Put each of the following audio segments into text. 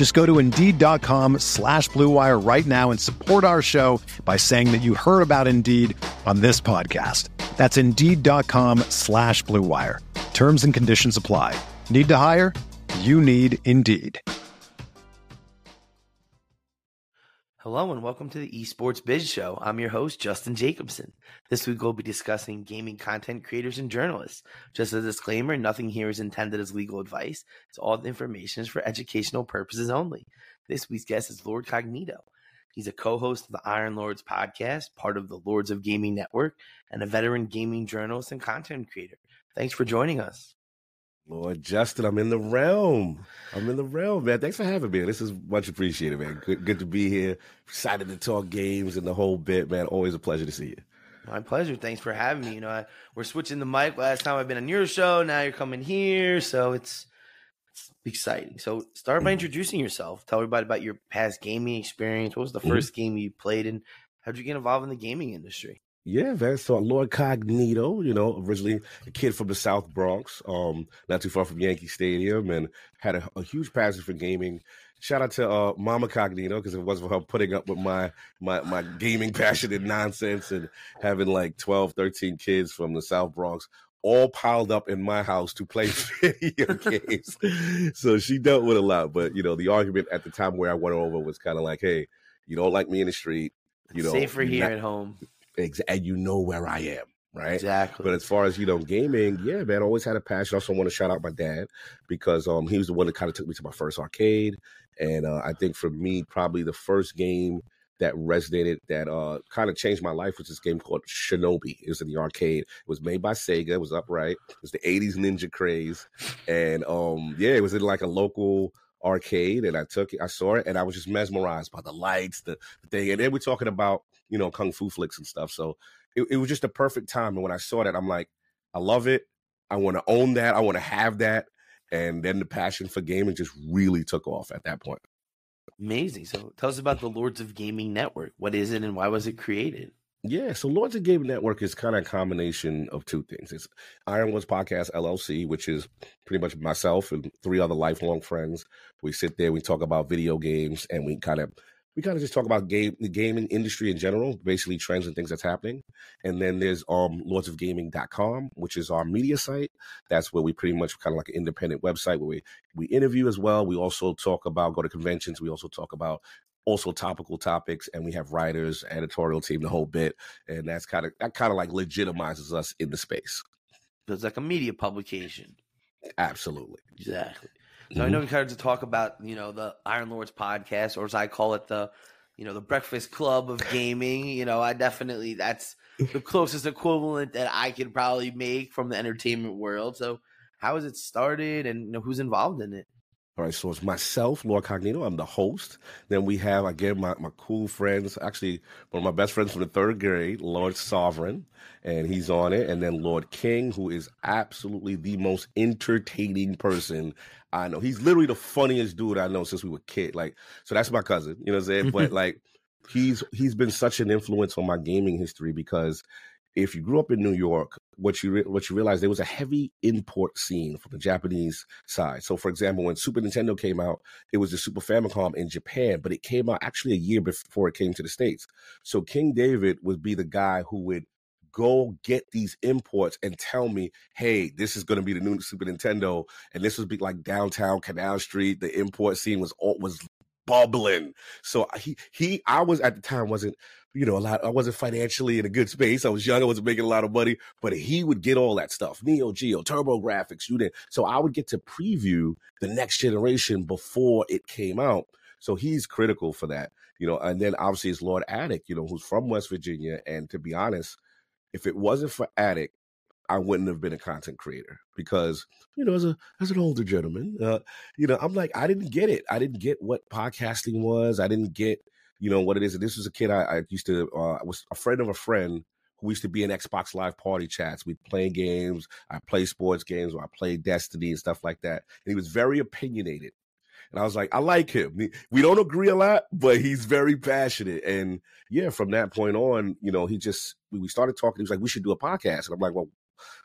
Just go to Indeed.com slash BlueWire right now and support our show by saying that you heard about Indeed on this podcast. That's Indeed.com slash BlueWire. Terms and conditions apply. Need to hire? You need Indeed. Hello and welcome to the Esports Biz Show. I'm your host, Justin Jacobson. This week we'll be discussing gaming content creators and journalists. Just a disclaimer, nothing here is intended as legal advice. It's all the information is for educational purposes only. This week's guest is Lord Cognito. He's a co-host of the Iron Lords podcast, part of the Lords of Gaming Network, and a veteran gaming journalist and content creator. Thanks for joining us. Lord Justin, I'm in the realm. I'm in the realm, man. Thanks for having me. This is much appreciated, man. Good, good to be here. Excited to talk games and the whole bit, man. Always a pleasure to see you. My pleasure. Thanks for having me. You know, I, we're switching the mic. Last time I've been on your show, now you're coming here, so it's it's exciting. So, start by introducing yourself. Tell everybody about your past gaming experience. What was the 1st mm-hmm. game you played, and how did you get involved in the gaming industry? Yeah, man. So Lord Cognito, you know, originally a kid from the South Bronx, um, not too far from Yankee Stadium, and had a, a huge passion for gaming. Shout out to uh, Mama Cognito because it wasn't for her putting up with my my my gaming passion and nonsense and having like 12, 13 kids from the South Bronx all piled up in my house to play video games. so she dealt with a lot. But you know, the argument at the time where I went over was kind of like, hey, you don't like me in the street. You know, safer here not, at home and you know where I am, right? Exactly. But as far as you know, gaming, yeah, man, I always had a passion. I also want to shout out my dad because um he was the one that kind of took me to my first arcade, and uh, I think for me, probably the first game that resonated that uh kind of changed my life was this game called Shinobi. It was in the arcade. It was made by Sega. It was upright. It was the 80s ninja craze. And um yeah, it was in like a local arcade and I took it, I saw it and I was just mesmerized by the lights, the, the thing. And then we're talking about you know, kung fu flicks and stuff. So it, it was just a perfect time. And when I saw that, I'm like, I love it. I want to own that. I want to have that. And then the passion for gaming just really took off at that point. Amazing. So tell us about the Lords of Gaming Network. What is it and why was it created? Yeah, so Lords of Gaming Network is kind of a combination of two things. It's Iron Lords Podcast LLC, which is pretty much myself and three other lifelong friends. We sit there, we talk about video games, and we kind of we kind of just talk about game the gaming industry in general, basically trends and things that's happening. And then there's um lordsofgaming.com, which is our media site. That's where we pretty much kind of like an independent website where we we interview as well. We also talk about go to conventions. We also talk about also topical topics and we have writers, editorial team, the whole bit. And that's kind of that kind of like legitimizes us in the space. So it's like a media publication. Absolutely. Exactly. So mm-hmm. I know we kind of talk about you know the Iron Lords podcast, or as I call it, the you know the Breakfast Club of gaming. You know, I definitely that's the closest equivalent that I could probably make from the entertainment world. So, how has it started, and you know who's involved in it? All right, so it's myself, Lord Cognito. I'm the host. Then we have again my, my cool friends, actually one of my best friends from the third grade, Lord Sovereign, and he's on it. And then Lord King, who is absolutely the most entertaining person I know. He's literally the funniest dude I know since we were kid. Like, so that's my cousin. You know what I'm saying? but like, he's he's been such an influence on my gaming history because if you grew up in New York, what you re- what you realize there was a heavy import scene from the Japanese side. So, for example, when Super Nintendo came out, it was the Super Famicom in Japan, but it came out actually a year before it came to the states. So, King David would be the guy who would go get these imports and tell me, hey, this is going to be the new Super Nintendo, and this would be like downtown Canal Street. The import scene was all was bubbling. So he he I was at the time wasn't you know, a lot. I wasn't financially in a good space. I was young. I wasn't making a lot of money, but he would get all that stuff, Neo Geo, TurboGrafx, you did. So I would get to preview the next generation before it came out. So he's critical for that, you know. And then obviously it's Lord Attic, you know, who's from West Virginia. And to be honest, if it wasn't for Attic, I wouldn't have been a content creator because you know as a as an older gentleman, uh, you know I'm like I didn't get it. I didn't get what podcasting was. I didn't get you know what it is. This was a kid I, I used to. Uh, was a friend of a friend who used to be in Xbox Live party chats. We'd play games. I play sports games, or I play Destiny and stuff like that. And he was very opinionated. And I was like, I like him. We don't agree a lot, but he's very passionate. And yeah, from that point on, you know, he just we started talking. He was like, we should do a podcast. And I'm like, well,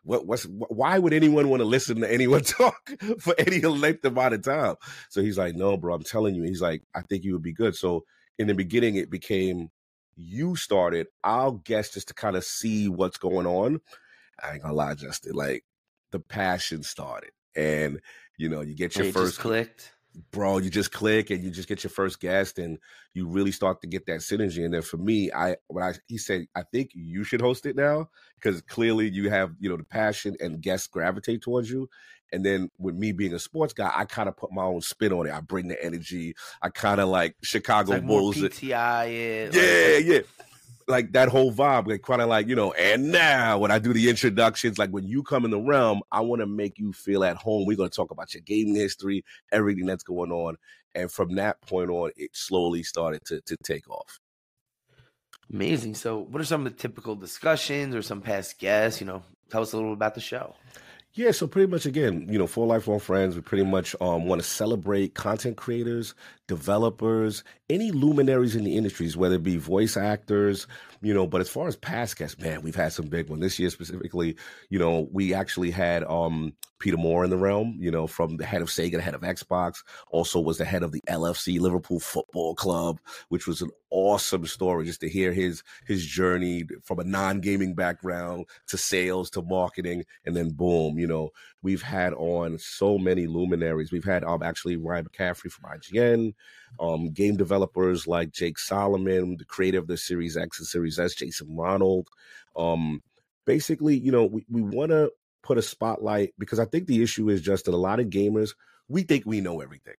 what, what's why would anyone want to listen to anyone talk for any length amount of time? So he's like, no, bro, I'm telling you. He's like, I think you would be good. So in the beginning, it became you started. I'll guess just to kind of see what's going on. I ain't gonna lie, Justin. Like the passion started, and you know, you get your first clicked bro, you just click and you just get your first guest and you really start to get that synergy. And then for me, I when I he said, I think you should host it now because clearly you have, you know, the passion and guests gravitate towards you. And then with me being a sports guy, I kind of put my own spin on it. I bring the energy. I kind of like Chicago like Bulls. PTI it. Yeah, like, yeah like that whole vibe, like kind of like you know. And now, when I do the introductions, like when you come in the realm, I want to make you feel at home. We're going to talk about your gaming history, everything that's going on, and from that point on, it slowly started to to take off. Amazing. So, what are some of the typical discussions or some past guests? You know, tell us a little about the show. Yeah, so pretty much again, you know, for lifelong friends, we pretty much um, want to celebrate content creators, developers, any luminaries in the industries, whether it be voice actors, you know. But as far as past guests, man, we've had some big ones this year specifically. You know, we actually had um, Peter Moore in the realm, you know, from the head of Sega, the head of Xbox, also was the head of the LFC Liverpool Football Club, which was an awesome story just to hear his his journey from a non-gaming background to sales to marketing and then boom, you know, we've had on so many luminaries. We've had um actually Ryan McCaffrey from IGN, um game developers like Jake Solomon, the creator of the Series X and Series S, Jason Ronald. Um basically, you know, we, we want to put a spotlight because I think the issue is just that a lot of gamers, we think we know everything.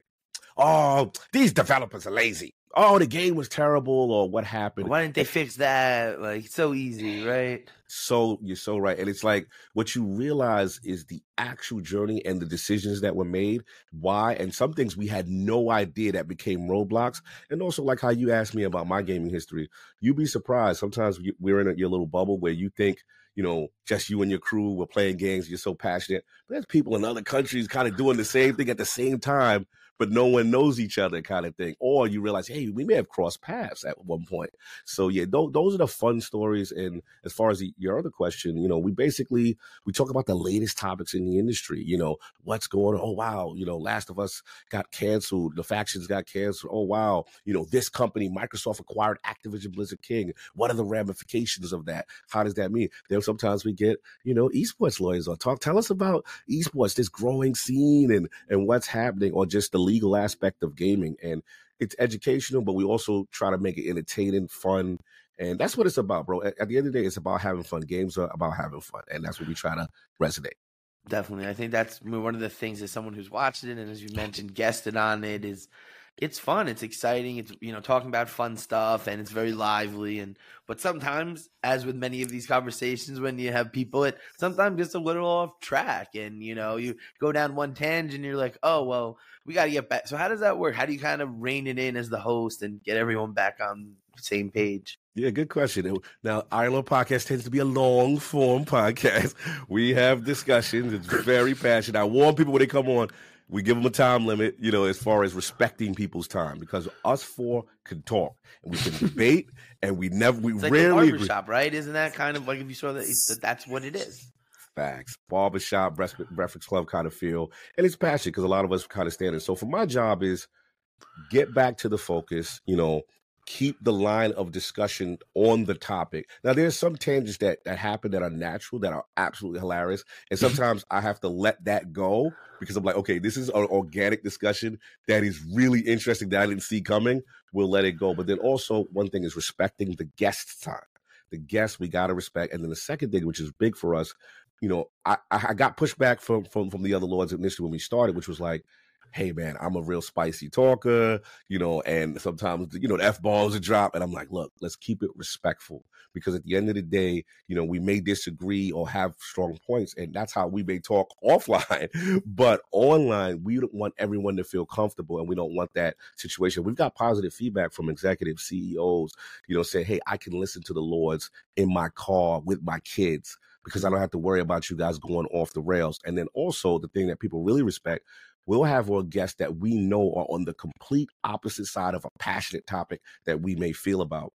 Oh, these developers are lazy. Oh, the game was terrible, or what happened? Why didn't they fix that? Like, so easy, right? So you're so right, and it's like what you realize is the actual journey and the decisions that were made. Why? And some things we had no idea that became roadblocks. And also, like how you asked me about my gaming history, you'd be surprised. Sometimes we're in a, your little bubble where you think you know, just you and your crew were playing games. You're so passionate. But there's people in other countries kind of doing the same thing at the same time but no one knows each other kind of thing. Or you realize, hey, we may have crossed paths at one point. So yeah, th- those are the fun stories. And as far as the, your other question, you know, we basically we talk about the latest topics in the industry. You know, what's going on? Oh wow, you know, Last of Us got canceled. The factions got canceled. Oh wow, you know, this company, Microsoft acquired Activision Blizzard King. What are the ramifications of that? How does that mean? Then sometimes we get, you know, esports lawyers on talk. Tell us about esports, this growing scene and and what's happening, or just the legal aspect of gaming. And it's educational, but we also try to make it entertaining, fun. And that's what it's about, bro. At, at the end of the day, it's about having fun. Games are about having fun. And that's what we try to resonate. Definitely. I think that's one of the things as someone who's watched it and as you mentioned, guested on it is it's fun, it's exciting, it's you know, talking about fun stuff and it's very lively and but sometimes, as with many of these conversations when you have people it sometimes gets a little off track and you know, you go down one tangent and you're like, Oh well, we gotta get back. So how does that work? How do you kind of rein it in as the host and get everyone back on the same page? Yeah, good question. Now, Iron Lords podcast tends to be a long form podcast. We have discussions. It's very passionate. I warn people when they come on, we give them a time limit, you know, as far as respecting people's time, because us four can talk and we can debate, and we never, we it's rarely like barbershop, right? Isn't that kind of like if you saw that, that's what it is. Facts, barbershop, breakfast club kind of feel, and it's passionate because a lot of us kind of standard. So for my job is get back to the focus, you know, keep the line of discussion on the topic. Now, there's some tangents that that happen that are natural that are absolutely hilarious, and mm-hmm. sometimes I have to let that go because I'm like, okay, this is an organic discussion that is really interesting that I didn't see coming. We'll let it go. But then also one thing is respecting the guest time. The guests we gotta respect, and then the second thing, which is big for us, you know, I I got pushed from from from the other lords initially when we started, which was like hey man, I'm a real spicy talker, you know, and sometimes you know the f balls are drop, and I'm like, look, let's keep it respectful because at the end of the day, you know, we may disagree or have strong points, and that's how we may talk offline, but online, we don't want everyone to feel comfortable, and we don't want that situation. We've got positive feedback from executive CEOs, you know, say, hey, I can listen to the Lords in my car with my kids because I don't have to worry about you guys going off the rails. And then also the thing that people really respect we'll have our guests that we know are on the complete opposite side of a passionate topic that we may feel about.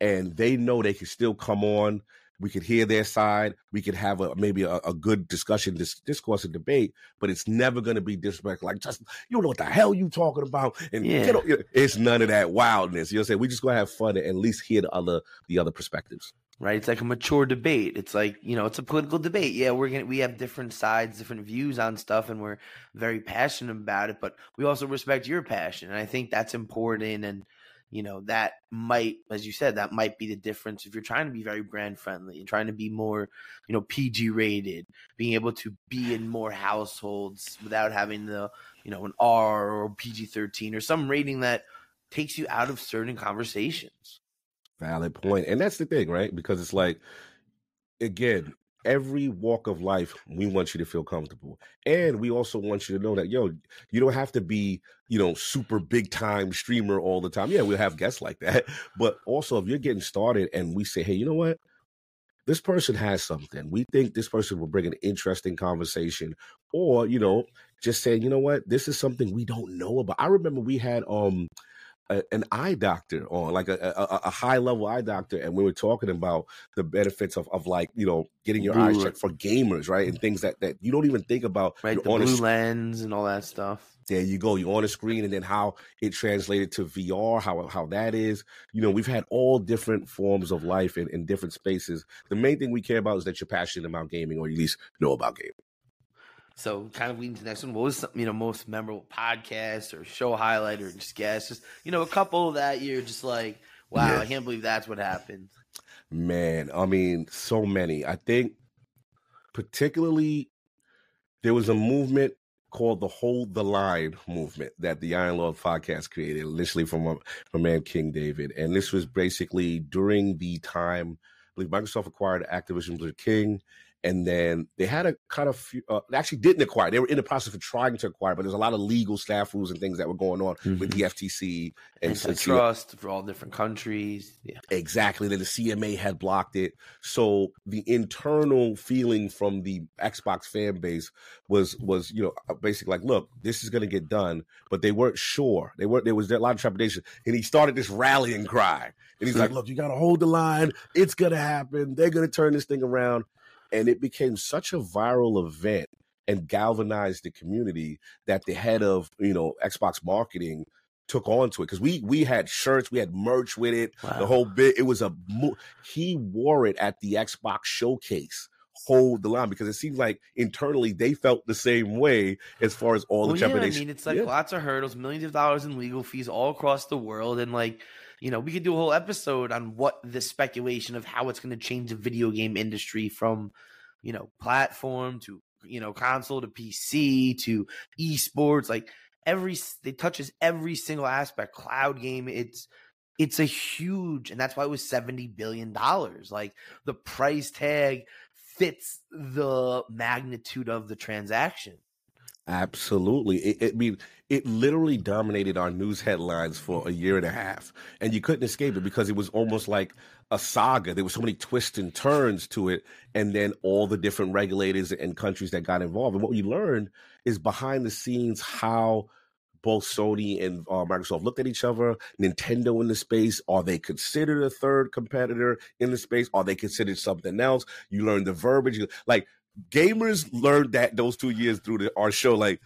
And they know they can still come on. We could hear their side. We could have a maybe a, a good discussion, dis- discourse, and debate. But it's never going to be disrespectful. Like, just you don't know what the hell you talking about, and yeah. you know, it's none of that wildness. You know, what I'm saying we just gonna have fun and at least hear the other the other perspectives right? It's like a mature debate. It's like, you know, it's a political debate. Yeah, we're to we have different sides, different views on stuff and we're very passionate about it, but we also respect your passion. And I think that's important and you know, that might as you said, that might be the difference if you're trying to be very brand friendly and trying to be more, you know, PG rated, being able to be in more households without having the, you know, an R or PG-13 or some rating that takes you out of certain conversations. Valid point. And that's the thing, right? Because it's like, again, every walk of life, we want you to feel comfortable. And we also want you to know that, yo, you don't have to be, you know, super big time streamer all the time. Yeah, we'll have guests like that. But also, if you're getting started and we say, hey, you know what? This person has something. We think this person will bring an interesting conversation. Or, you know, just saying, you know what? This is something we don't know about. I remember we had um a, an eye doctor on, like a, a, a, high level eye doctor, and we were talking about the benefits of, of like you know getting your blue eyes checked for gamers, right, and things that that you don't even think about. Right, the blue lens and all that stuff. There you go. You're on the screen, and then how it translated to VR, how how that is. You know, we've had all different forms of life in, in different spaces. The main thing we care about is that you're passionate about gaming, or at least know about gaming. So, kind of leading to the next one, what was you know most memorable podcast or show highlight or just guess? Just you know, a couple that you're just like, wow, yeah. I can't believe that's what happened. Man, I mean, so many. I think, particularly, there was a movement called the Hold the Line movement that the Iron Lord podcast created, initially from uh, a, from man King David, and this was basically during the time. I believe Microsoft acquired Activision Blizzard King and then they had a kind of few, uh, they actually didn't acquire. They were in the process of trying to acquire, but there's a lot of legal staff rules and things that were going on mm-hmm. with the FTC and trust for all different countries. Yeah, exactly. Then the CMA had blocked it, so the internal feeling from the Xbox fan base was was you know uh, basically like, look, this is going to get done, but they weren't sure. They weren't. There was a lot of trepidation, and he started this rallying cry, and he's like, look, you got to hold the line. It's going to happen. They're going to turn this thing around and it became such a viral event and galvanized the community that the head of you know Xbox marketing took on to it because we we had shirts, we had merch with it, wow. the whole bit. It was a he wore it at the Xbox showcase. Hold the line because it seems like internally they felt the same way as far as all well, the trepidation. Yeah, I mean, it's like yeah. lots of hurdles, millions of dollars in legal fees all across the world, and like you know, we could do a whole episode on what the speculation of how it's going to change the video game industry from, you know, platform to, you know, console to PC to esports. Like every, it touches every single aspect. Cloud game, it's, it's a huge, and that's why it was $70 billion. Like the price tag fits the magnitude of the transaction. Absolutely. It, it, I mean, it literally dominated our news headlines for a year and a half, and you couldn't escape it because it was almost like a saga. There were so many twists and turns to it, and then all the different regulators and countries that got involved. And what we learned is behind the scenes how both Sony and uh, Microsoft looked at each other. Nintendo in the space, are they considered a third competitor in the space? Are they considered something else? You learn the verbiage, like gamers learned that those two years through the, our show. Like,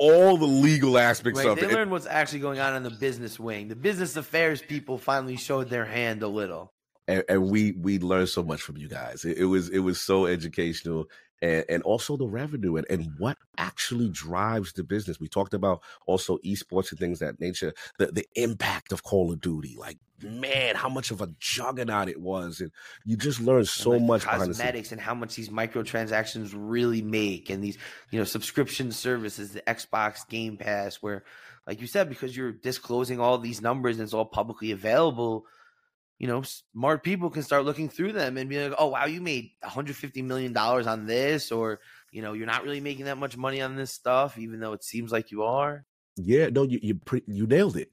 all the legal aspects right, of they it. They learned what's actually going on in the business wing. The business affairs people finally showed their hand a little. And, and we we learned so much from you guys. It, it was it was so educational and, and also the revenue and, and what actually drives the business. We talked about also esports and things that nature, the, the impact of Call of Duty. Like, man, how much of a juggernaut it was. And you just learn so like much cosmetics and how much these microtransactions really make and these, you know, subscription services, the Xbox Game Pass, where like you said, because you're disclosing all these numbers and it's all publicly available you know, smart people can start looking through them and be like, oh, wow, you made $150 million on this, or, you know, you're not really making that much money on this stuff, even though it seems like you are. Yeah, no, you you, you nailed it.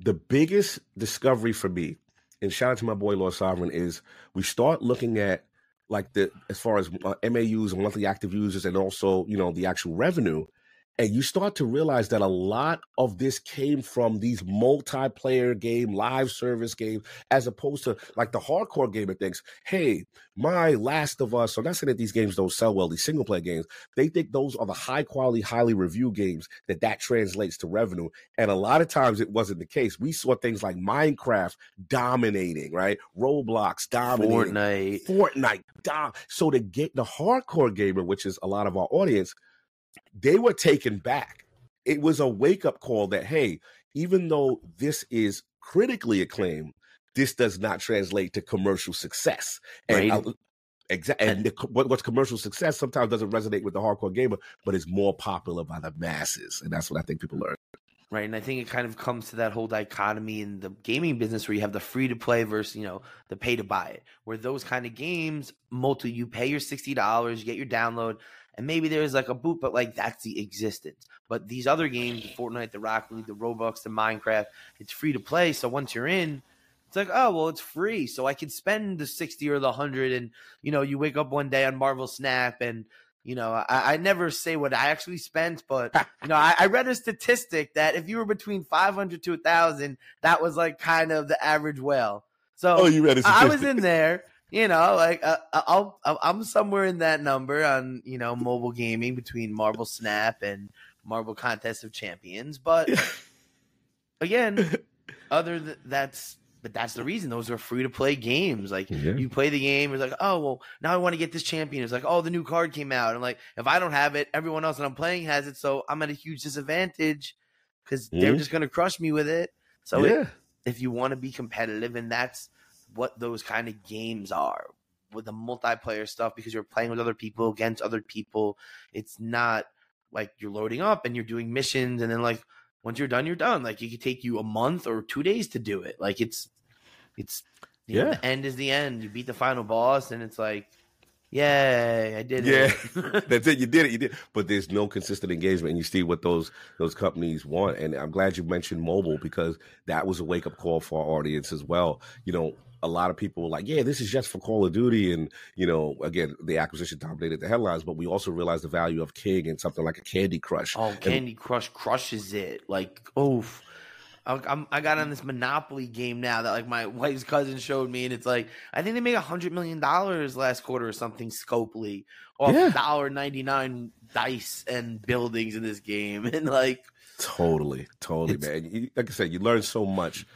The biggest discovery for me, and shout out to my boy Lord Sovereign, is we start looking at like the as far as uh, MAUs and monthly active users, and also you know the actual revenue and you start to realize that a lot of this came from these multiplayer game live service games as opposed to like the hardcore gamer thinks hey my last of us i'm not saying that these games don't sell well these single player games they think those are the high quality highly reviewed games that that translates to revenue and a lot of times it wasn't the case. We saw things like minecraft dominating right? Roblox dominating. Fortnite. Fortnite dom- so to get the hardcore gamer which is a lot of our audience they were taken back. It was a wake up call that, hey, even though this is critically acclaimed, this does not translate to commercial success. And right. Exactly. And the, what's commercial success sometimes doesn't resonate with the hardcore gamer, but is more popular by the masses. And that's what I think people learn. Right. And I think it kind of comes to that whole dichotomy in the gaming business where you have the free to play versus, you know, the pay to buy it, where those kind of games, multi, you pay your $60, you get your download, and maybe there's like a boot, but like that's the existence. But these other games, the Fortnite, the Rocket League, the Roblox, the Minecraft, it's free to play. So once you're in, it's like, oh well, it's free, so I can spend the sixty or the hundred, and you know, you wake up one day on Marvel Snap, and you know, I, I never say what I actually spent, but you know, I, I, read a statistic that if you were between five hundred to a thousand, that was like kind of the average whale. So oh, you read a statistic. I was in there you know, like uh, uh I'll I'm somewhere in that number on you know mobile gaming between Marvel Snap and Marvel Contest of Champions. But again, other than that's but that's the reason those are free to play games. Like yeah. you play the game, it's like, oh well, now I want to get this champion. It's like, oh, the new card came out, and like if I don't have it, everyone else that I'm playing has it, so I'm at a huge disadvantage because mm-hmm. they're just gonna crush me with it. So yeah. if you want to be competitive, and that's what those kind of games are with the multiplayer stuff because you're playing with other people against other people. It's not like you're loading up and you're doing missions and then like once you're done, you're done. Like it could take you a month or two days to do it. Like it's it's yeah. Know, the end is the end. You beat the final boss and it's like Yay, I did yeah. it. Yeah. That's it. You did it. You did. But there's no consistent engagement. And you see what those those companies want. And I'm glad you mentioned mobile because that was a wake up call for our audience as well. You know, a lot of people were like, yeah, this is just for Call of Duty. And, you know, again, the acquisition dominated the headlines, but we also realized the value of King and something like a Candy Crush. Oh, Candy and, Crush crushes it. Like, oof. I'm, i got on this Monopoly game now that like my wife's cousin showed me, and it's like I think they made a hundred million dollars last quarter or something scopely off dollar yeah. ninety nine dice and buildings in this game, and like totally, totally, man. like I said, you learn so much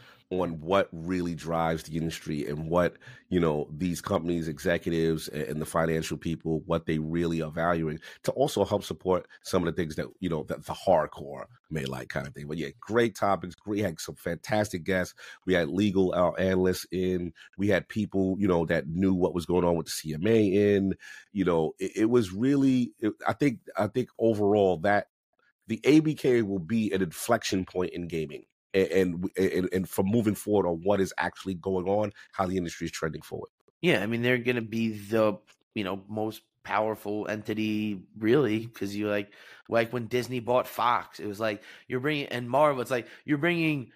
on what really drives the industry and what you know these companies executives and the financial people what they really are valuing to also help support some of the things that you know that the hardcore may like kind of thing. But yeah great topics we had some fantastic guests. We had legal our analysts in. We had people you know that knew what was going on with the cma in. You know it, it was really it, i think i think overall that the abk will be an inflection point in gaming and, and and from moving forward on what is actually going on, how the industry is trending forward. Yeah, I mean they're going to be the you know most powerful entity really because you like like when Disney bought Fox, it was like you're bringing and Marvel. It's like you're bringing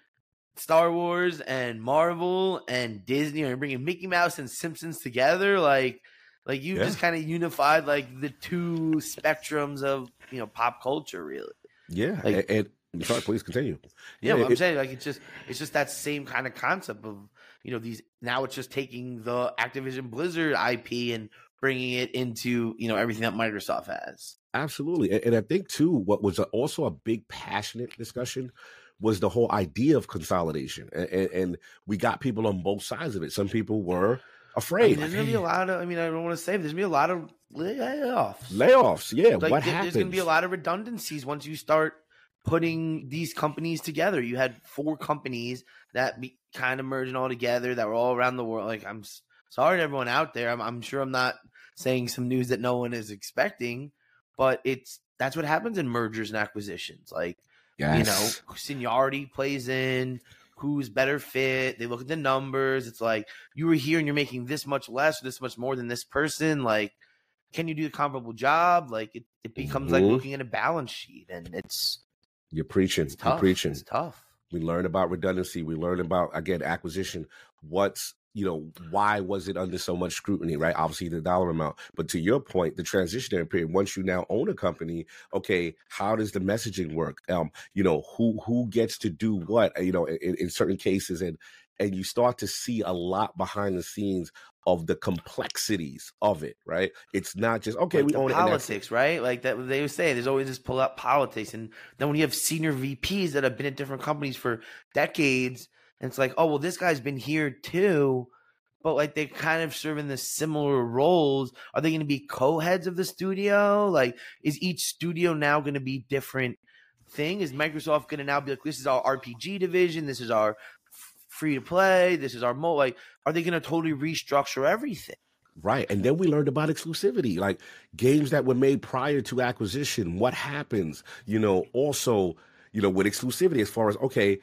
Star Wars and Marvel and Disney, or you're bringing Mickey Mouse and Simpsons together, like. Like you yeah. just kind of unified like the two spectrums of you know pop culture, really. Yeah, like, and, Sorry, please continue. Yeah, yeah I'm it, saying like it's just it's just that same kind of concept of you know these now it's just taking the Activision Blizzard IP and bringing it into you know everything that Microsoft has. Absolutely, and, and I think too, what was also a big passionate discussion was the whole idea of consolidation, and, and, and we got people on both sides of it. Some people were afraid. I mean, there's gonna be a lot of. I mean, I don't want to say, there's gonna be a lot of layoffs. Layoffs, yeah. Like, what there, happens? There's gonna be a lot of redundancies once you start putting these companies together. You had four companies that be, kind of merging all together that were all around the world. Like, I'm sorry to everyone out there. I'm, I'm sure I'm not saying some news that no one is expecting, but it's that's what happens in mergers and acquisitions. Like, yes. you know, seniority plays in who's better fit. They look at the numbers. It's like you were here and you're making this much less or this much more than this person. Like, can you do a comparable job? Like it, it becomes mm-hmm. like looking at a balance sheet and it's you're preaching. It's tough. You're preaching. It's tough. We learn about redundancy. We learn about again acquisition. What's you know why was it under so much scrutiny right obviously the dollar amount but to your point the transitionary period once you now own a company okay how does the messaging work um you know who who gets to do what you know in, in certain cases and and you start to see a lot behind the scenes of the complexities of it, right? It's not just okay. Like we own politics, right? Like that they would say. There's always this pull up politics, and then when you have senior VPs that have been at different companies for decades, and it's like, oh well, this guy's been here too, but like they kind of serve in the similar roles. Are they going to be co-heads of the studio? Like, is each studio now going to be different? Thing is Microsoft going to now be like, this is our RPG division, this is our free to play. This is our mo. Like, are they going to totally restructure everything? Right. And then we learned about exclusivity, like games that were made prior to acquisition. What happens, you know, also, you know, with exclusivity as far as, okay,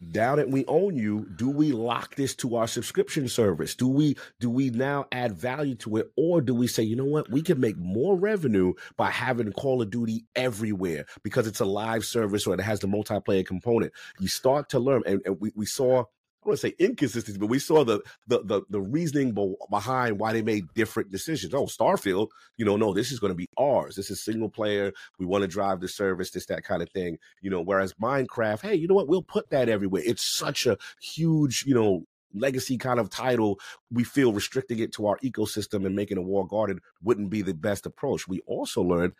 now that we own you, do we lock this to our subscription service? Do we do we now add value to it, or do we say, you know what, we can make more revenue by having Call of Duty everywhere because it's a live service or it has the multiplayer component? You start to learn, and, and we, we saw I want to say inconsistency, but we saw the, the the the, reasoning behind why they made different decisions. Oh, Starfield, you know, no, this is going to be ours. This is single player. We want to drive the service, this that kind of thing. You know, whereas Minecraft, hey, you know what? We'll put that everywhere. It's such a huge, you know, legacy kind of title, we feel restricting it to our ecosystem and making a wall garden wouldn't be the best approach. We also learned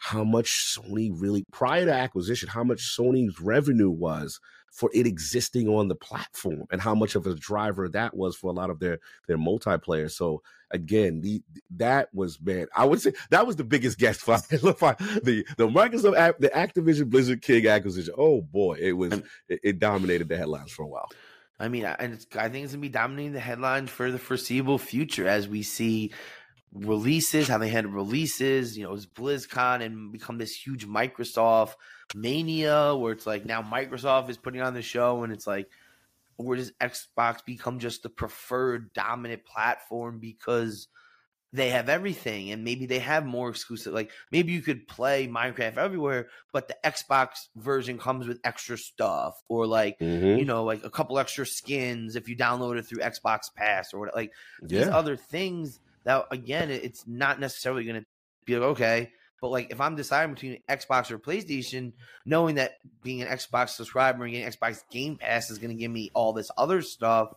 how much Sony really, prior to acquisition, how much Sony's revenue was for it existing on the platform and how much of a driver that was for a lot of their their multiplayer. So again, the that was man, I would say that was the biggest guest fight. the the Microsoft the Activision Blizzard King acquisition. Oh boy, it was it, it dominated the headlines for a while. I mean, and I think it's gonna be dominating the headlines for the foreseeable future as we see releases, how they handle releases. You know, it's BlizzCon and become this huge Microsoft mania where it's like now Microsoft is putting on the show and it's like, or does Xbox become just the preferred dominant platform because they have everything and maybe they have more exclusive like maybe you could play minecraft everywhere but the xbox version comes with extra stuff or like mm-hmm. you know like a couple extra skins if you download it through xbox pass or what like yeah. these other things that again, it's not necessarily going to be like, okay, but like if I'm deciding between Xbox or PlayStation, knowing that being an Xbox subscriber and getting Xbox Game Pass is going to give me all this other stuff,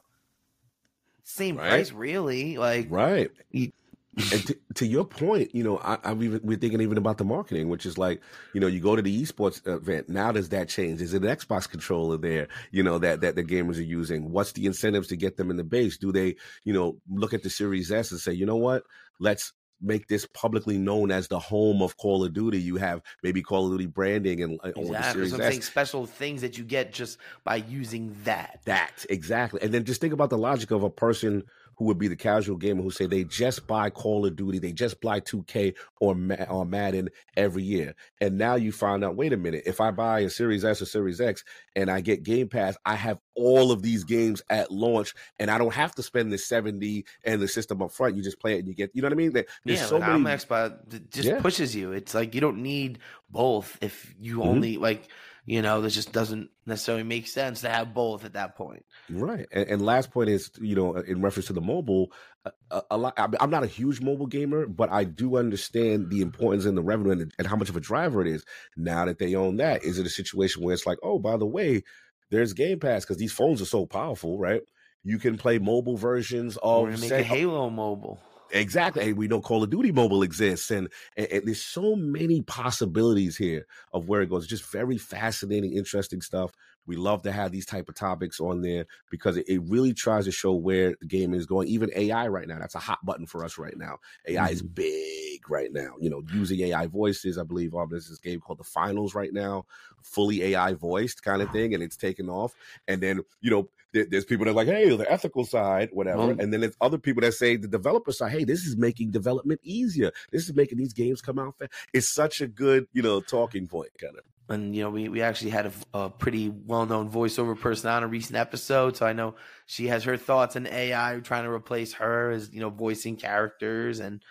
same right. price, really. Like, right. You, and to, to, your point, you know, I, am even we're thinking even about the marketing, which is like, you know, you go to the esports event. Now does that change? Is it an Xbox controller there? You know that that the gamers are using. What's the incentives to get them in the base? Do they, you know, look at the Series S and say, you know what, let's make this publicly known as the home of Call of Duty. You have maybe Call of Duty branding and uh, exactly. the Series S. Saying special things that you get just by using that. That exactly, and then just think about the logic of a person who would be the casual gamer who say they just buy Call of Duty, they just buy 2K or, or Madden every year. And now you find out, wait a minute, if I buy a Series S or Series X and I get Game Pass, I have all of these games at launch and I don't have to spend the 70 and the system up front. You just play it and you get, you know what I mean? There's yeah, so many... Xbox just yeah. pushes you. It's like you don't need both if you mm-hmm. only like – you know, this just doesn't necessarily make sense to have both at that point. Right. And, and last point is, you know, in reference to the mobile, uh, a, a, lot. I'm not a huge mobile gamer, but I do understand the importance and the revenue and, and how much of a driver it is. Now that they own that, is it a situation where it's like, oh, by the way, there's Game Pass because these phones are so powerful, right? You can play mobile versions of make say, a Halo mobile Exactly. We know Call of Duty Mobile exists. And, and, and, there's so many possibilities here of where it goes. Just very fascinating, interesting stuff. We love to have these type of topics on there because it, it really tries to show where the game is going. Even AI right now, that's a hot button for us right now. AI mm-hmm. is big right now. You know, using AI voices. I believe um, there's this game called The Finals right now, fully AI voiced kind of thing, and it's taken off. And then, you know, there, there's people that are like, hey, the ethical side, whatever. Mm-hmm. And then there's other people that say the developer side, hey, this is making development easier. This is making these games come out fast. It's such a good, you know, talking point kind of and you know we, we actually had a, a pretty well-known voiceover person on a recent episode. So i know she has her thoughts on ai trying to replace her as you know voicing characters. And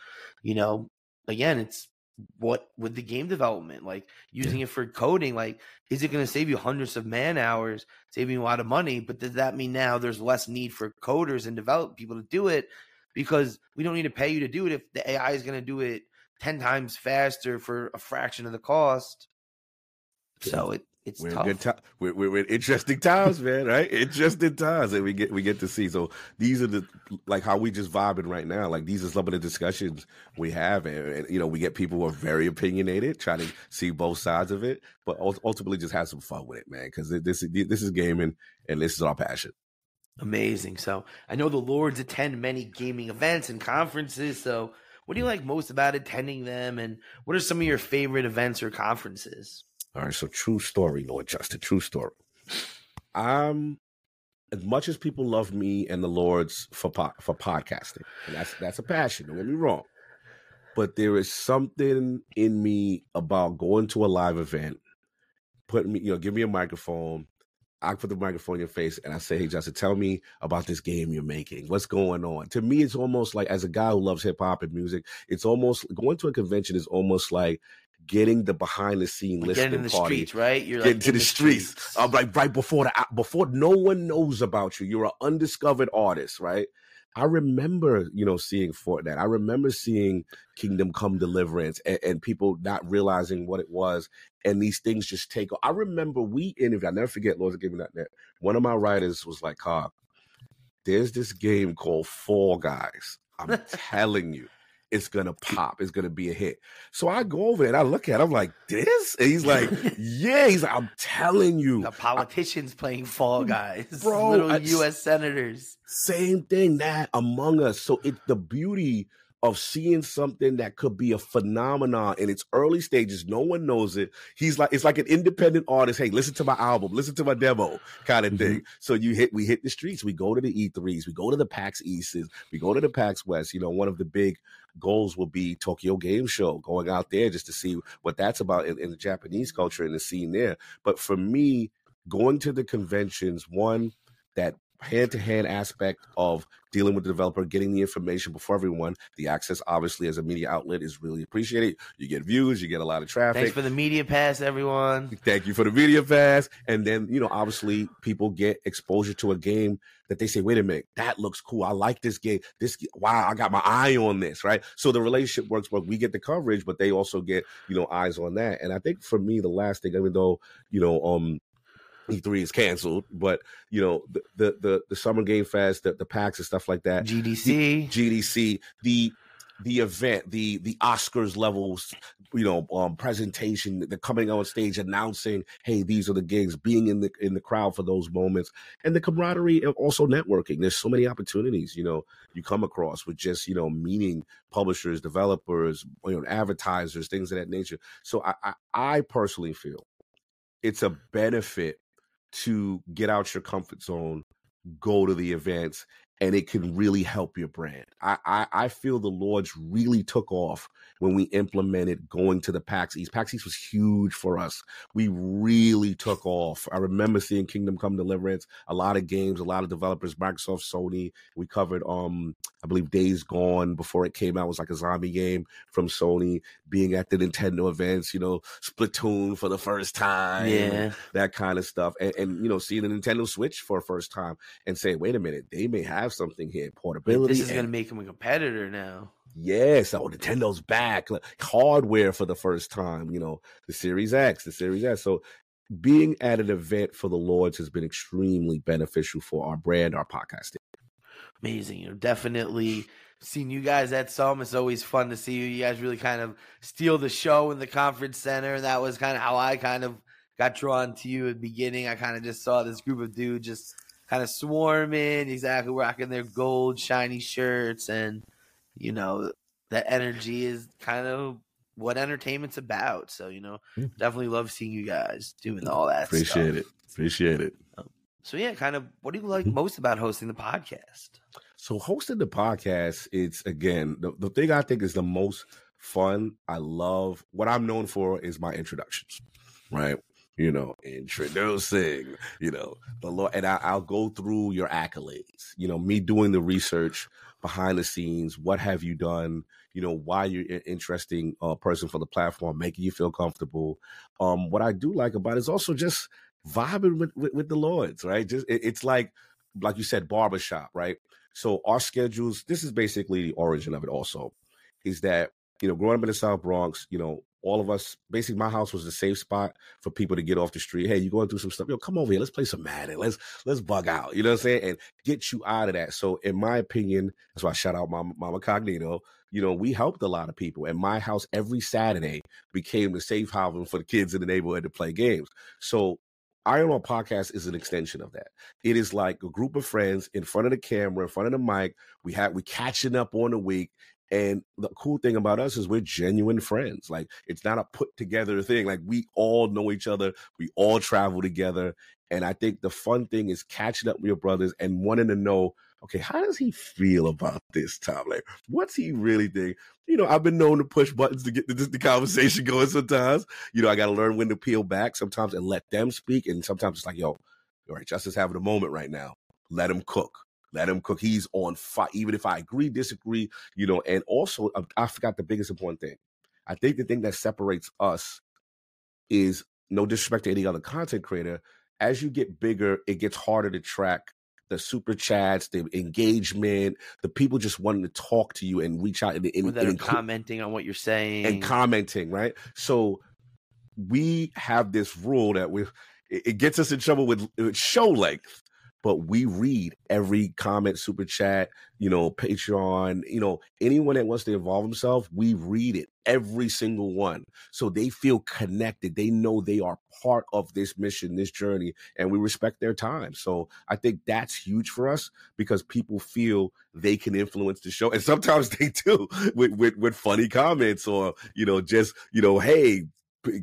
you know again it's what with the game development like using yeah. it for coding like is it going to save you hundreds of man hours saving you a lot of money? But does that mean now there's less need for coders and develop people to do it? Because we don't need to pay you to do it if the ai is going to do it 10 times faster for a fraction of the cost so it it's we're tough. good time. We're, we're, in interesting times, man. Right? Interesting times that we get we get to see. So these are the like how we just vibing right now. Like these are some of the discussions we have, and, and you know we get people who are very opinionated, trying to see both sides of it, but ultimately just have some fun with it, man. Because this is this is gaming, and this is our passion. Amazing. So I know the Lords attend many gaming events and conferences. So what do you mm. like most about attending them, and what are some of your favorite events or conferences? All right, so true story, Lord Justin, true story. Um, as much as people love me and the Lord's for po- for podcasting, that's that's a passion. Don't get me wrong, but there is something in me about going to a live event, putting me, you know, give me a microphone. I put the microphone in your face and I say, "Hey, Justin, tell me about this game you're making. What's going on?" To me, it's almost like, as a guy who loves hip hop and music, it's almost going to a convention is almost like getting the behind the scene listening in the party, streets, right? You're getting like to the, the streets, streets. Uh, like right before the before no one knows about you. You're an undiscovered artist, right? I remember, you know, seeing Fortnite. I remember seeing Kingdom Come Deliverance and, and, people not realizing what it was. And these things just take. off. I remember we interviewed, I'll never forget, Lord's Giving That Net. One of my writers was like, Cobb, there's this game called Fall Guys. I'm telling you it's gonna pop. It's gonna be a hit. So I go over and I look at. Him, I'm like, this? And he's like, yeah. He's like, I'm telling you, the politicians I, playing Fall Guys, bro. Little I, U.S. senators. Same thing. That Among Us. So it's the beauty of seeing something that could be a phenomenon in its early stages. No one knows it. He's like, it's like an independent artist. Hey, listen to my album, listen to my demo kind of thing. Mm-hmm. So you hit, we hit the streets. We go to the E3s. We go to the PAX Easts. We go to the PAX West. You know, one of the big goals will be Tokyo Game Show, going out there just to see what that's about in, in the Japanese culture and the scene there. But for me, going to the conventions, one, that hand to hand aspect of dealing with the developer, getting the information before everyone. The access, obviously, as a media outlet, is really appreciated. You get views, you get a lot of traffic. Thanks for the media pass, everyone. Thank you for the media pass. And then, you know, obviously, people get exposure to a game that they say, wait a minute, that looks cool. I like this game. This, wow, I got my eye on this, right? So the relationship works well. We get the coverage, but they also get, you know, eyes on that. And I think for me, the last thing, even though, you know, um, E3 is canceled, but you know the the the, the summer game fest, the, the PAX and stuff like that. GDC, the, GDC, the the event, the the Oscars levels, you know, um, presentation, the coming on stage, announcing, hey, these are the gigs, being in the in the crowd for those moments, and the camaraderie and also networking. There's so many opportunities, you know, you come across with just you know meeting publishers, developers, you know, advertisers, things of that nature. So I, I, I personally feel it's a benefit to get out your comfort zone, go to the events, and it can really help your brand. I, I, I feel the Lords really took off when we implemented going to the PAX East. PAX East was huge for us. We really took off. I remember seeing Kingdom Come Deliverance, a lot of games, a lot of developers, Microsoft, Sony. We covered um I believe Days Gone before it came out it was like a zombie game from Sony. Being at the Nintendo events, you know, Splatoon for the first time, yeah, that kind of stuff, and, and you know, seeing the Nintendo Switch for the first time and saying, wait a minute, they may have something here, portability. This is going to make him a competitor now. Yes, oh Nintendo's back, hardware for the first time. You know, the Series X, the Series S. So being at an event for the Lords has been extremely beneficial for our brand, our podcasting. Amazing, you know, definitely seen you guys at some. It's always fun to see you. You guys really kind of steal the show in the conference center. That was kind of how I kind of got drawn to you at the beginning. I kind of just saw this group of dudes just kind of swarming, exactly rocking their gold shiny shirts, and you know that energy is kind of what entertainment's about. So you know, mm. definitely love seeing you guys doing all that. Appreciate stuff. it. Appreciate it. Um, so yeah, kind of. What do you like mm-hmm. most about hosting the podcast? So hosting the podcast, it's again the, the thing I think is the most fun. I love what I'm known for is my introductions, right? You know, introducing, you know, the Lord, and I, will go through your accolades. You know, me doing the research behind the scenes. What have you done? You know, why you're an interesting uh, person for the platform, making you feel comfortable. Um, what I do like about it is also just vibing with, with, with the Lords, right? Just it, it's like, like you said, barbershop, right? So our schedules, this is basically the origin of it also, is that, you know, growing up in the South Bronx, you know, all of us, basically my house was the safe spot for people to get off the street. Hey, you going through some stuff? Yo, come over here. Let's play some Madden. Let's let's bug out. You know what I'm saying? And get you out of that. So in my opinion, that's why I shout out Mama, Mama Cognito. You know, we helped a lot of people. And my house every Saturday became the safe haven for the kids in the neighborhood to play games. So Iron Lords Podcast is an extension of that. It is like a group of friends in front of the camera, in front of the mic. We have we catching up on the week. And the cool thing about us is we're genuine friends. Like it's not a put together thing. Like we all know each other. We all travel together. And I think the fun thing is catching up with your brothers and wanting to know, okay, how does he feel about this, Tom? Like, what's he really think? You know, I've been known to push buttons to get the, the conversation going sometimes. You know, I got to learn when to peel back sometimes and let them speak. And sometimes it's like, yo, all right, Justice having a moment right now. Let him cook. Let him cook. He's on fire. Even if I agree, disagree, you know, and also um, I forgot the biggest important thing. I think the thing that separates us is no disrespect to any other content creator. As you get bigger, it gets harder to track the super chats, the engagement, the people just wanting to talk to you and reach out and, and, and commenting on what you're saying and commenting, right? So we have this rule that we it gets us in trouble with, with show length but we read every comment, super chat, you know, Patreon, you know, anyone that wants to involve themselves, we read it, every single one. So they feel connected. They know they are part of this mission, this journey, and we respect their time. So I think that's huge for us because people feel they can influence the show. And sometimes they do with, with, with funny comments or, you know, just, you know, hey,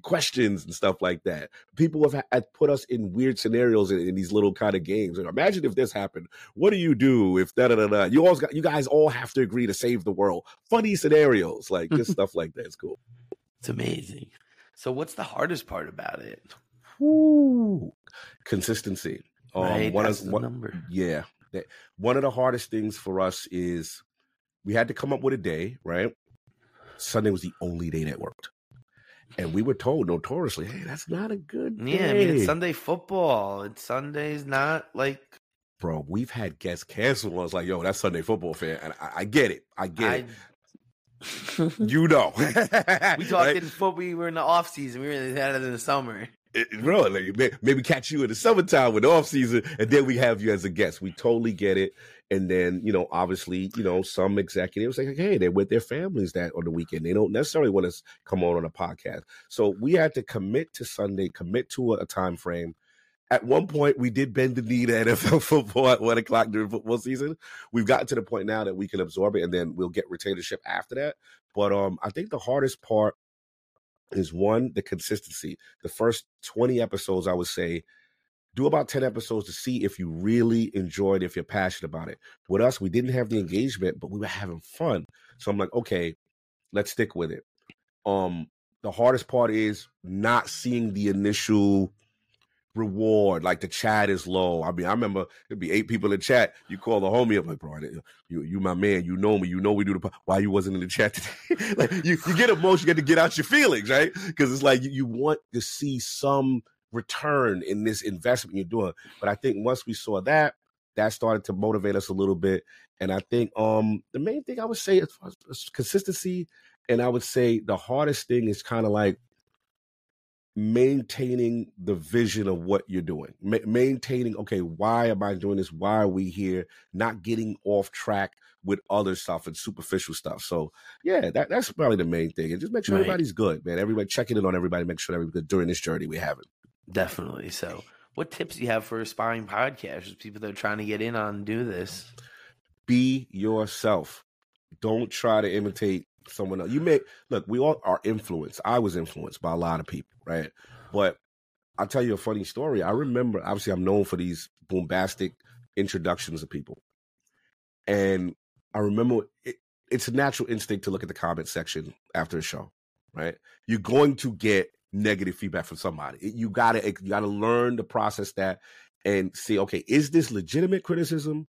questions and stuff like that. People have, have put us in weird scenarios in, in, these little kind of games. And imagine if this happened. What do you do if da da da da? You always got you guys all have to agree to save the world. Funny scenarios like just stuff like that. It's cool. It's amazing. So what's the hardest part about it? Ooh, consistency. Um, right, one that's of, the one, number. Yeah, that, one of the hardest things for us is we had to come up with a day. Right, Sunday was the only day that worked and we were told notoriously, "Hey, that's not a good." Day. Yeah, I mean it's Sunday football. It's Sunday's not like. Bro, we've had guests cancel. I was like, "Yo, that's Sunday football fan," and I, I get it. I get I... it. you know, we talked right? in football. We were in the off season. We were in it in the summer. It, bro, like, maybe catch you in the summertime with the off season, and then we have you as a guest. We totally get it. And then, you know, obviously, you know, some executives like, hey, they're with their families that on the weekend. They don't necessarily want to come on on a podcast. So we had to commit to Sunday, commit to a, a time frame. At one point, we did bend the knee to NFL football at one o'clock during football season. We've gotten to the point now that we can absorb it, and then we'll get retainership after that. But um, I think the hardest part is one the consistency. The first twenty episodes, I would say, do about 10 episodes to see if you really enjoyed if you're passionate about it. With us we didn't have the engagement but we were having fun. So i'm like okay let's stick with it. Um the hardest part is not seeing the initial reward like the chat is low i mean i remember there'd be eight people in chat you call the homie up like bro you you my man you know me you know we do the why you wasn't in the chat today like you, you get emotional you get to get out your feelings right because it's like you, you want to see some return in this investment you're doing. But I think once we saw that, that started to motivate us a little bit. And I think um the main thing I would say is, is consistency. And I would say the hardest thing is kind of like maintaining the vision of what you're doing. Ma- maintaining okay why am i doing this? Why are we here? Not getting off track with other stuff and superficial stuff. So yeah that, that's probably the main thing. And just make sure Right. everybody's good man. Everybody checking in on everybody make sure everybody's good during this journey we have. It Definitely. So, what tips do you have for aspiring podcasters, people that are trying to get in on do this? be yourself. Don't try to imitate someone else. You may look we all are influenced. I was influenced by a lot of people right? But i'll tell you a funny story. I remember obviously i'm known for these bombastic introductions of people. And i remember it, it's a natural instinct to look at the comment section after a show right? You're going to get negative feedback from somebody. You gotta you gotta learn to process that and see okay is this legitimate criticism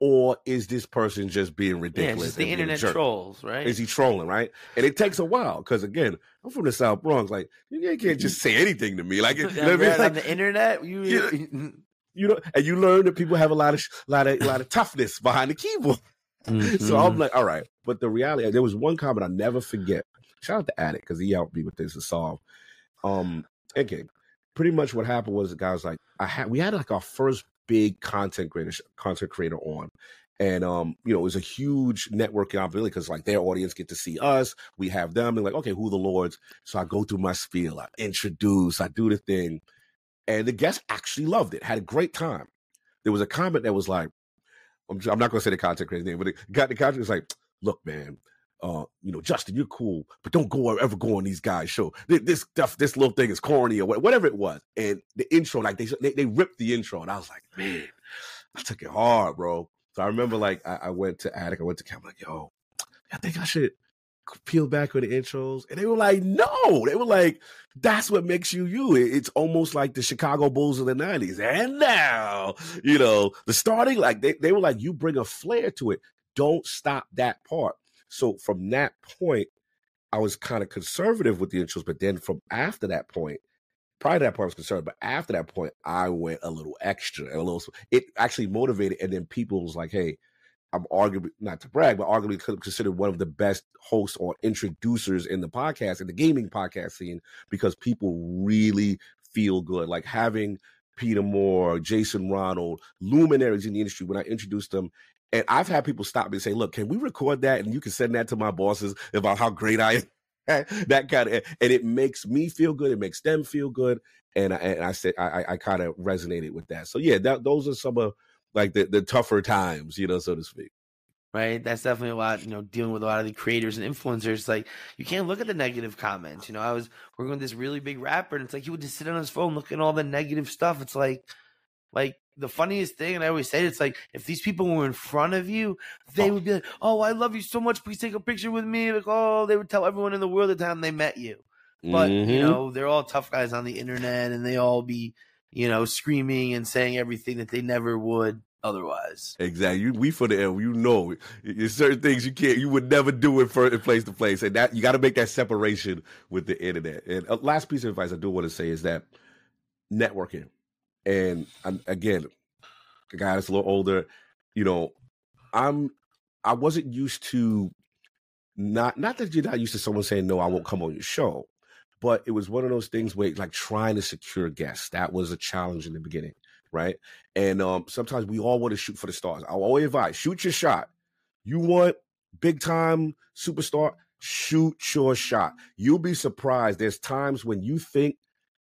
or is this person just being Yeah, ridiculous? just the internet trolls, right? Is he trolling, right? And it takes a while because again, I'm from the South Bronx. Like you can't just say anything to me. Like you know Yeah, what I mean? Like, on the internet, you, Yeah. you know, and you learn that people have a lot of lot of lot of toughness behind the keyboard. So Mhm. I'm like, all right. But the reality, there was one comment I never forget. Shout out to Attic because he helped me with this to solve. Um, okay, pretty much what happened was the guy was like, I had we had like our first big content creator content creator on. And um, you know, it was a huge networking opportunity because like their audience get to see us, we have them, and like, okay, who the lords? So I go through my spiel, I introduce, I do the thing, and the guests actually loved it, had a great time. There was a comment that was like, I'm, I'm not going to say the content creator's name, but it got the content was like, look, man, uh, you know, Justin, you're cool, but don't go ever go on these guys' show. This, stuff, this little thing is corny or whatever it was. And the intro, like they they, they ripped the intro, and I was like, man, I took it hard, bro. So I remember, like, I, I went to Attic, I went to Cam, like, yo, I think I should peel back on the intros, and they were like, no, they were like, that's what makes you you. It's almost like the Chicago Bulls of the '90s, and now, you know, the starting, like they they were like, you bring a flair to it. Don't stop that part. So from that point, I was kind of conservative with the intros, but then from after that point, prior to that point, I was concerned, but after that point, I went a little extra a little. It actually motivated, and then people was like, "Hey, I'm arguably not to brag, but arguably considered one of the best hosts or introducers in the podcast in the gaming podcast scene because people really feel good, like having Peter Moore, Jason Ronald, luminaries in the industry. When I introduced them, and I've had people stop me and say, "Look, can we record that and you can send that to my bosses about how great I am." that kind of and it makes me feel good it makes them feel good and i, and I said i i, kind of resonated with that so yeah that, those are some of like the, the tougher times you know so to speak right? That's definitely a lot, you know, dealing with a lot of the creators and influencers. Like, you can't look at the negative comments. You know, I was working with this really big rapper, and it's like he would just sit on his phone looking at all the negative stuff. It's like, like the funniest thing, and I always say it, it's like if these people were in front of you, they Oh. would be like, "Oh, I love you so much. Please take a picture with me." Like, oh, they would tell everyone in the world the time they met you. But you Mhm. know, they're all tough guys on the internet, and they all be, you know, screaming and saying everything that they never would otherwise. Exactly. You, we for the air. You know, there's certain things you can't, you would never do it for in place to place, and that you got to make that separation with the internet. And a last piece of advice I do want to say is that networking, and um, again, a guy that's a little older, you know, I'm, I wasn't used to, not not that you're not used to someone saying no, I won't come on your show, but it was one of those things where like trying to secure guests that was a challenge in the beginning right? And um, sometimes we all want to shoot for the stars. I always advise shoot your shot. You want big time superstar, shoot your shot. You'll be surprised. There's times when you think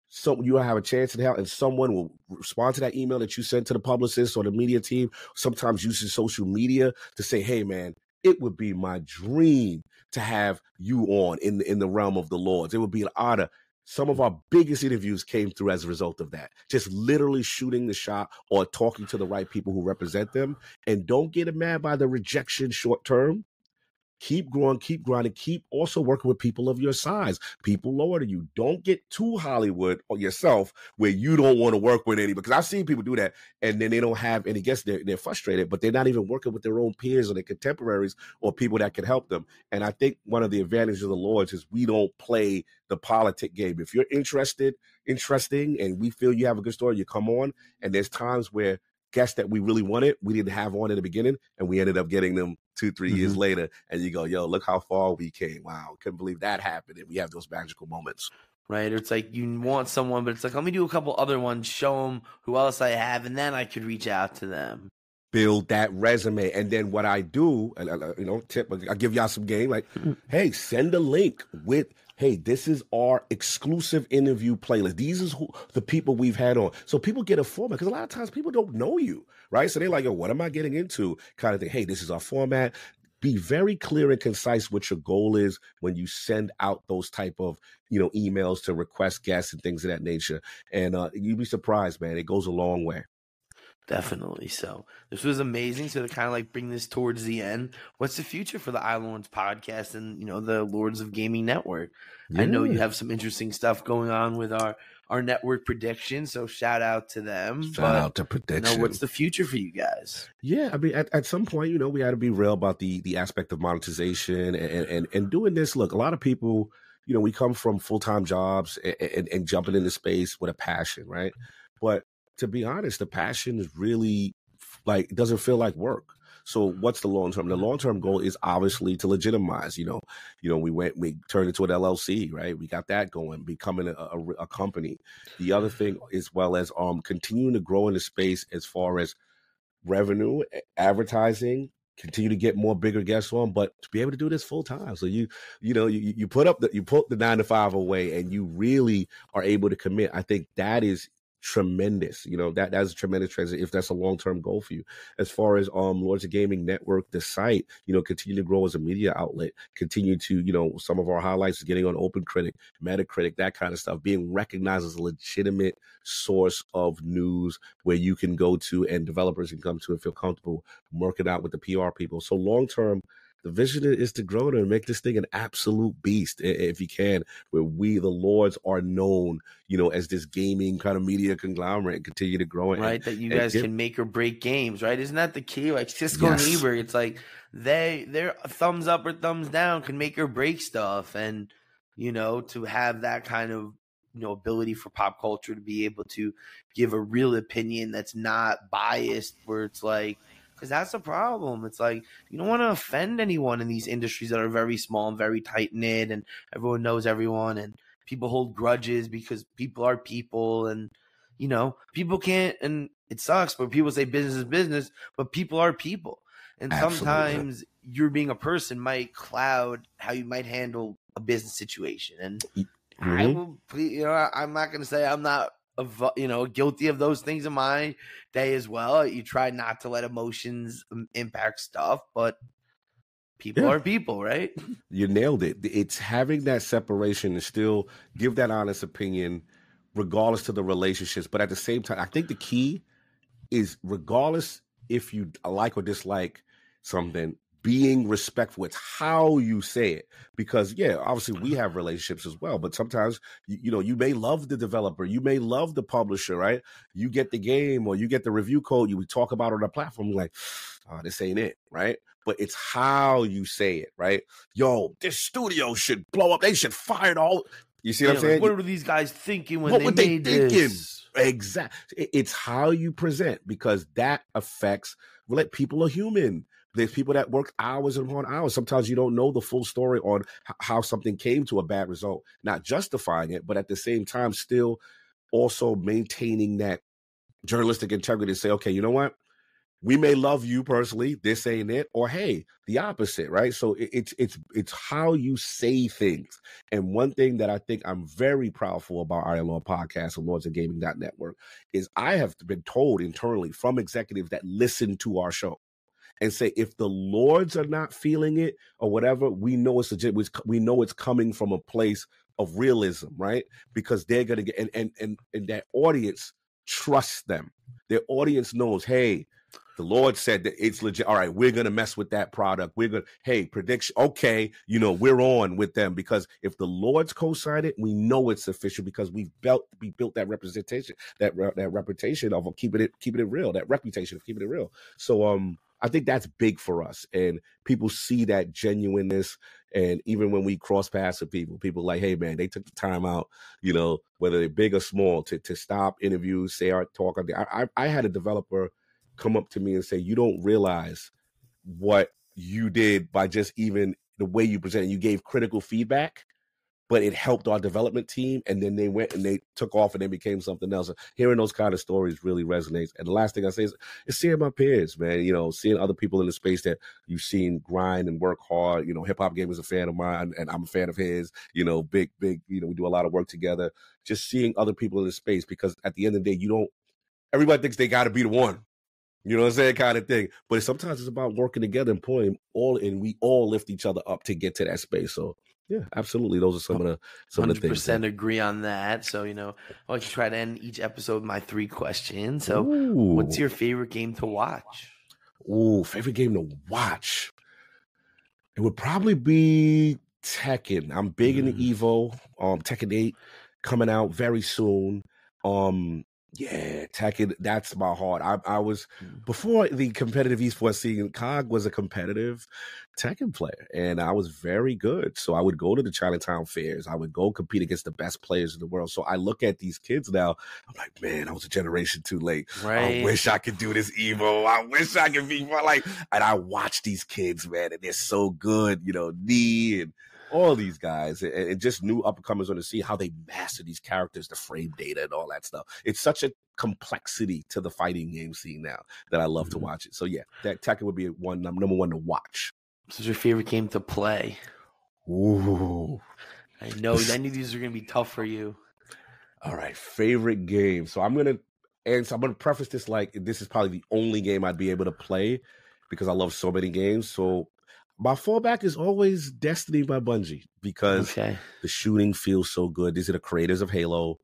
so you have a chance in hell, and someone will respond to that email that you sent to the publicist or the media team. Sometimes using social media to say, "Hey, man, it would be my dream to have you on in in the realm of the Lords. It would be an honor." Some of our biggest interviews came through as a result of that. Just literally shooting the shot or talking to the right people who represent them. And don't get mad by the rejection short term. Keep growing, keep grinding, keep also working with people of your size, people lower than you. Don't get too Hollywood on yourself where you don't want to work with any because I've seen people do that and then they don't have any guests. They're, they're frustrated, but they're not even working with their own peers or their contemporaries or people that can help them. And I think one of the advantages of the Lords is we don't play the politic game. If you're interested, interesting, and we feel you have a good story, you come on. And there's times where guests that we really wanted, we didn't have on in the beginning, and we ended up getting them two, 3 years mm-hmm. later. And you go, yo, look how far we came. Wow, couldn't believe that happened. And we have those magical moments. right? Or it's like you want someone, but it's like let me do a couple other ones, show them who else I have, and then I could reach out to them. Build that resume, and then what I do, and uh, uh you know, tip, uh, I give y'all some game. Like, mm-hmm. hey, send a link with hey, this is our exclusive interview playlist. These is who, the people we've had on. So people get a format because a lot of times people don't know you, right? So they're like, yo, what am I getting into? Kind of thing. Hey, this is our format. Be very clear and concise what your goal is when you send out those type of you know emails to request guests and things of that nature. And uh, you'd be surprised, man. It goes a long way. Definitely. So this was amazing. So to kind of like bring this towards the end, what's the future for the Iron Lords podcast and you know the Lords of Gaming Network? Yeah. I know you have some interesting stuff going on with our our network prediction. So shout out to them. Shout but, out to prediction. You know, what's the future for you guys? Yeah, I mean, at, at some point, you know, we had to be real about the the aspect of monetization and and and doing this. Look, a lot of people, you know, we come from full time jobs and, and, and jumping into space with a passion, right? But to be honest, the passion is really like it doesn't feel like work. So what's the long term? The long term goal is obviously to legitimize. You know, you know, we went, we turned into an LLC, right? We got that going, becoming a, a, a company. The other thing, as well as um continuing to grow in the space as far as revenue, advertising, continue to get more bigger guests on, but to be able to do this full time. So you, you know, you, you put up the, you put the nine to five away and you really are able to commit. I think that is tremendous. You know, that that's a tremendous transit if that's a long term goal for you. As far as um Lords of Gaming Network, the site, you know, continue to grow as a media outlet, continue to, you know, some of our highlights getting on Open Critic, Metacritic, that kind of stuff, being recognized as a legitimate source of news where you can go to and developers can come to and feel comfortable working out with the PR people. So long term the vision is to grow it and make this thing an absolute beast, if you can, where we, the Lords, are known, you know, as this gaming kind of media conglomerate and continue to grow it. Right. And, that you guys can make or break games, right? Isn't that the key? Like Siskel yes. and Ebert, it's like they, their thumbs up or thumbs down can make or break stuff. And, you know, to have that kind of you know ability for pop culture to be able to give a real opinion that's not biased where it's like because that's the problem. It's like you don't want to offend anyone in these industries that are very small and very tight knit, and everyone knows everyone, and people hold grudges because people are people, and you know people can't. And it sucks, but people say business is business, but people are people, and Absolutely. sometimes you're being a person might cloud how you might handle a business situation, and. Mm-hmm. I will, you know, I'm not going to say I'm not of you know guilty of those things in my day as well. You try not to let emotions um, impact stuff, but people yeah. are people, right? You nailed it. It's having that separation and still give that honest opinion, regardless to the relationships. But at the same time, I think the key is regardless if you like or dislike something, being respectful. It's how you say it. Because yeah, obviously we uh-huh. have relationships as well, but sometimes you, you, know, you may love the developer, you may love the publisher, right? You get the game or you get the review code, you would talk about on the platform, like, oh, this ain't it, right? But it's how you say it, right? Yo, this studio should blow up. They should fire it all. You see what I'm saying? What were these guys thinking when what they made they thinking? this? Exactly. It's how you present because that affects. Well, people are human. There's people that work hours and upon hours. Sometimes you don't know the full story on how something came to a bad result, not justifying it, but at the same time, still also maintaining that journalistic integrity to say, okay, you know what? We may love you personally, this ain't it, or hey, the opposite, right? So it's it's it's how you say things. And one thing that I think I'm very proudful about Iron Lords Podcast and Lords of Gaming Network is I have been told internally from executives that listen to our show and say if the lords are not feeling it or whatever we know it's legit we know it's coming from a place of realism right because they're gonna get and and and, and that audience trusts them their audience knows hey the Lord said that it's legit. All right, we're gonna mess with that product. We're gonna, hey, prediction. Okay, you know, we're on with them because if the Lord's co-signed it, we know it's official because we've built we built that representation, that that reputation of keeping it keeping it real, that reputation of keeping it real. So um, I think that's big for us. And people see that genuineness. And even when we cross paths with people, people like, hey man, they took the time out, you know, whether they're big or small, to to stop interviews, say our talk. I, I, I had a developer come up to me and say, You don't realize what you did by just even the way you presented. You gave critical feedback but it helped our development team. And then they went and they took off and they became something else. Hearing those kind of stories really resonates. And the last thing I say is, is seeing my peers, man. You know, seeing other people in the space that you've seen grind and work hard. You know, Hip Hop Game is a fan of mine, and I'm a fan of his. You know, big, big. You know, we do a lot of work together. Just seeing other people in the space because at the end of the day, you don't. Everybody thinks they got to be the one. You know what I'm saying? Kind of thing. But sometimes it's about working together and pulling all, and we all lift each other up to get to that space. So yeah, absolutely. Those are some of the some 100% of the things. Percent agree on that. So you know, I like to try to end each episode with my three questions. So, Ooh. what's your favorite game to watch? Ooh, favorite game to watch. It would probably be Tekken. I'm big mm. into Evo. Um, Tekken Eight coming out very soon. Um, yeah, Tekken, that's my heart. I, I was mm. before the competitive esports scene, COG was a competitive Tekken player, and I was very good. So I would go to the Chinatown fairs. I would go compete against the best players in the world. So I look at these kids now. I'm like, man, I was a generation too late. Right. I wish I could do this Evo. I wish I could be more like. And I watch these kids, man, and they're so good. You know, knee and all these guys and, and just new upcomers on the scene, how they master these characters, the frame data and all that stuff. It's such a complexity to the fighting game scene now that I love mm-hmm. to watch it. So yeah, that Tekken would be one number one to watch. What's your favorite game to play? Ooh. I know I knew these are gonna be tough for you. All right, favorite game. So I'm gonna and so I'm gonna preface this like this is probably the only game I'd be able to play because I love so many games. So my fallback is always Destiny by Bungie because okay. the shooting feels so good. These are the creators of Halo.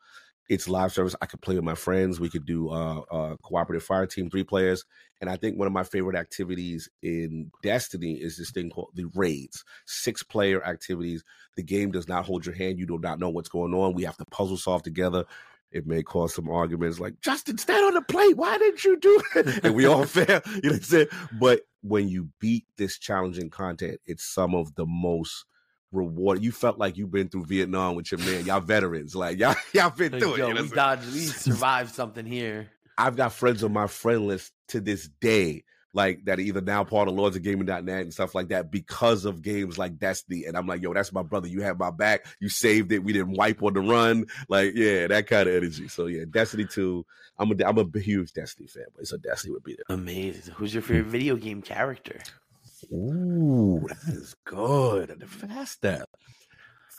It's live service. I could play with my friends. We could do uh, uh, cooperative fire team, three players. And I think one of my favorite activities in Destiny is this thing called the raids, six player activities. The game does not hold your hand. You do not know what's going on. We have to puzzle solve together. It may cause some arguments like, Justin, stand on the plate. Why didn't you do it? and we all fail. You know what I'm saying? But when you beat this challenging content, it's some of the most reward. You felt like you've been through Vietnam with your man. Y'all veterans, like y'all y'all been through it. You know we dodged, we survived something here. I've got friends on my friend list to this day like that are either now part of Lords of Gaming.net and stuff like that because of games like Destiny. And I'm like, yo, that's my brother. You have my back. You saved it. We didn't wipe on the run. Like, yeah, that kind of energy. So yeah, Destiny 2. I'm a I'm a huge Destiny fan, but so Destiny would be there. Amazing. Who's your favorite video game character? Ooh, that is good. Fast step.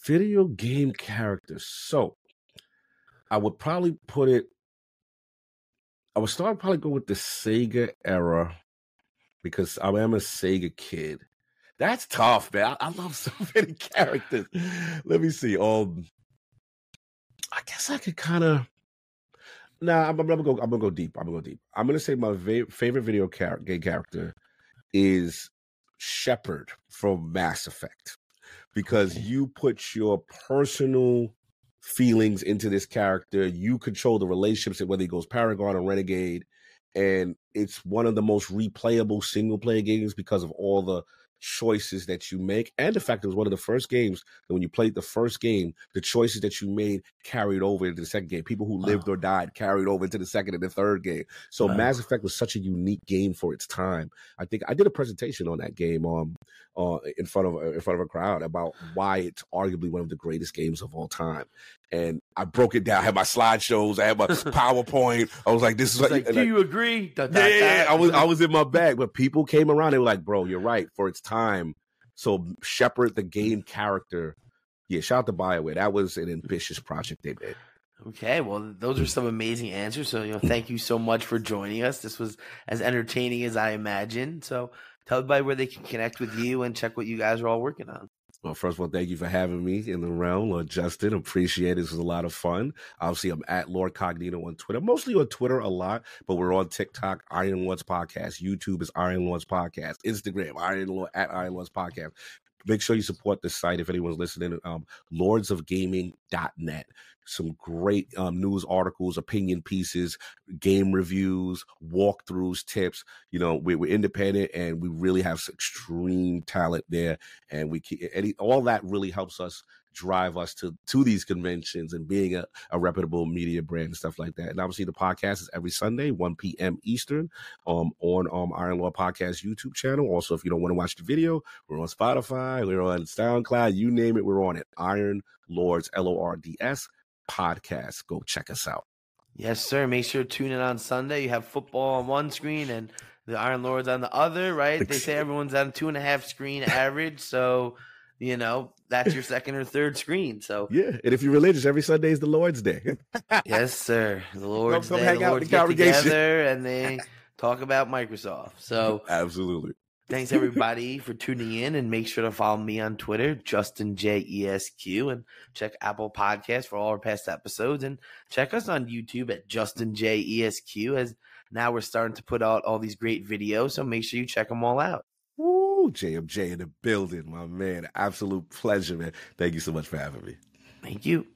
Video game character. So I would probably put it I would start probably go with the Sega era because I am a Sega kid. That's tough, man. I, I love so many characters. Let me see. Um, I guess I could kind of. Nah, I'm, I'm, gonna go. I'm gonna go deep. I'm gonna go deep. I'm gonna say my va- favorite video char- game character is Shepard from Mass Effect because you put your personal feelings into this character. You control the relationships, whether he goes Paragon or Renegade, and it's one of the most replayable single player games because of all the choices that you make and the fact it was one of the first games that when you played the first game the choices that you made carried over into the second game people who wow. lived or died carried over into the second and the third game so wow. mass effect was such a unique game for its time i think i did a presentation on that game um uh, in front of in front of a crowd about why it's arguably one of the greatest games of all time and I broke it down. I had my slideshows. I had my PowerPoint. I was like, "This is like, like do you agree?" Da, da, yeah, da. I was I was in my bag, but people came around. They were like, "Bro, you're right for its time." So Shepard, the game character, yeah, shout out to Bioware. That was an ambitious project they did. Okay, well, those are some amazing answers. So, you know, thank you so much for joining us. This was as entertaining as I imagined. So, tell everybody where they can connect with you and check what you guys are all working on. Well, first of all, thank you for having me in the realm, Lord Justin. Appreciate it. This was a lot of fun. Obviously, I'm at Lord Cognito on Twitter, mostly on Twitter a lot, but we're on TikTok, Iron Lords Podcast. YouTube is Iron Lords Podcast. Instagram, Iron Lord at Iron Lords Podcast make sure you support the site if anyone's listening. Um, lordsofgaming.net. Some great um, news articles, opinion pieces, game reviews, walkthroughs, tips. You know, we're, we're independent and we really have extreme talent there. And we keep, all that really helps us drive us to to these conventions and being a, a reputable media brand and stuff like that. And obviously, the podcast is every Sunday, 1 p.m. Eastern, um, on um Iron Lords Podcast YouTube channel. Also, if you don't want to watch the video, we're on Spotify, we're on SoundCloud, you name it, we're on it. Iron Lords L O R D S podcast. Go check us out. Yes, sir. Make sure to tune in on Sunday. You have football on one screen and the Iron Lords on the other, right? They say everyone's on two and a half screen average, so you know that's your second or third screen. So yeah, and if you're religious, every Sunday is the Lord's Day. yes, sir. The Lord's come, come Day. The Lords get together and they talk about Microsoft. So absolutely. Thanks everybody for tuning in and make sure to follow me on Twitter, Justin J E S Q, and check Apple Podcast for all our past episodes and check us on YouTube at Justin J E S Q as now we're starting to put out all these great videos. So make sure you check them all out. JMJ in the building, my man. Absolute pleasure, man. Thank you so much for having me. Thank you.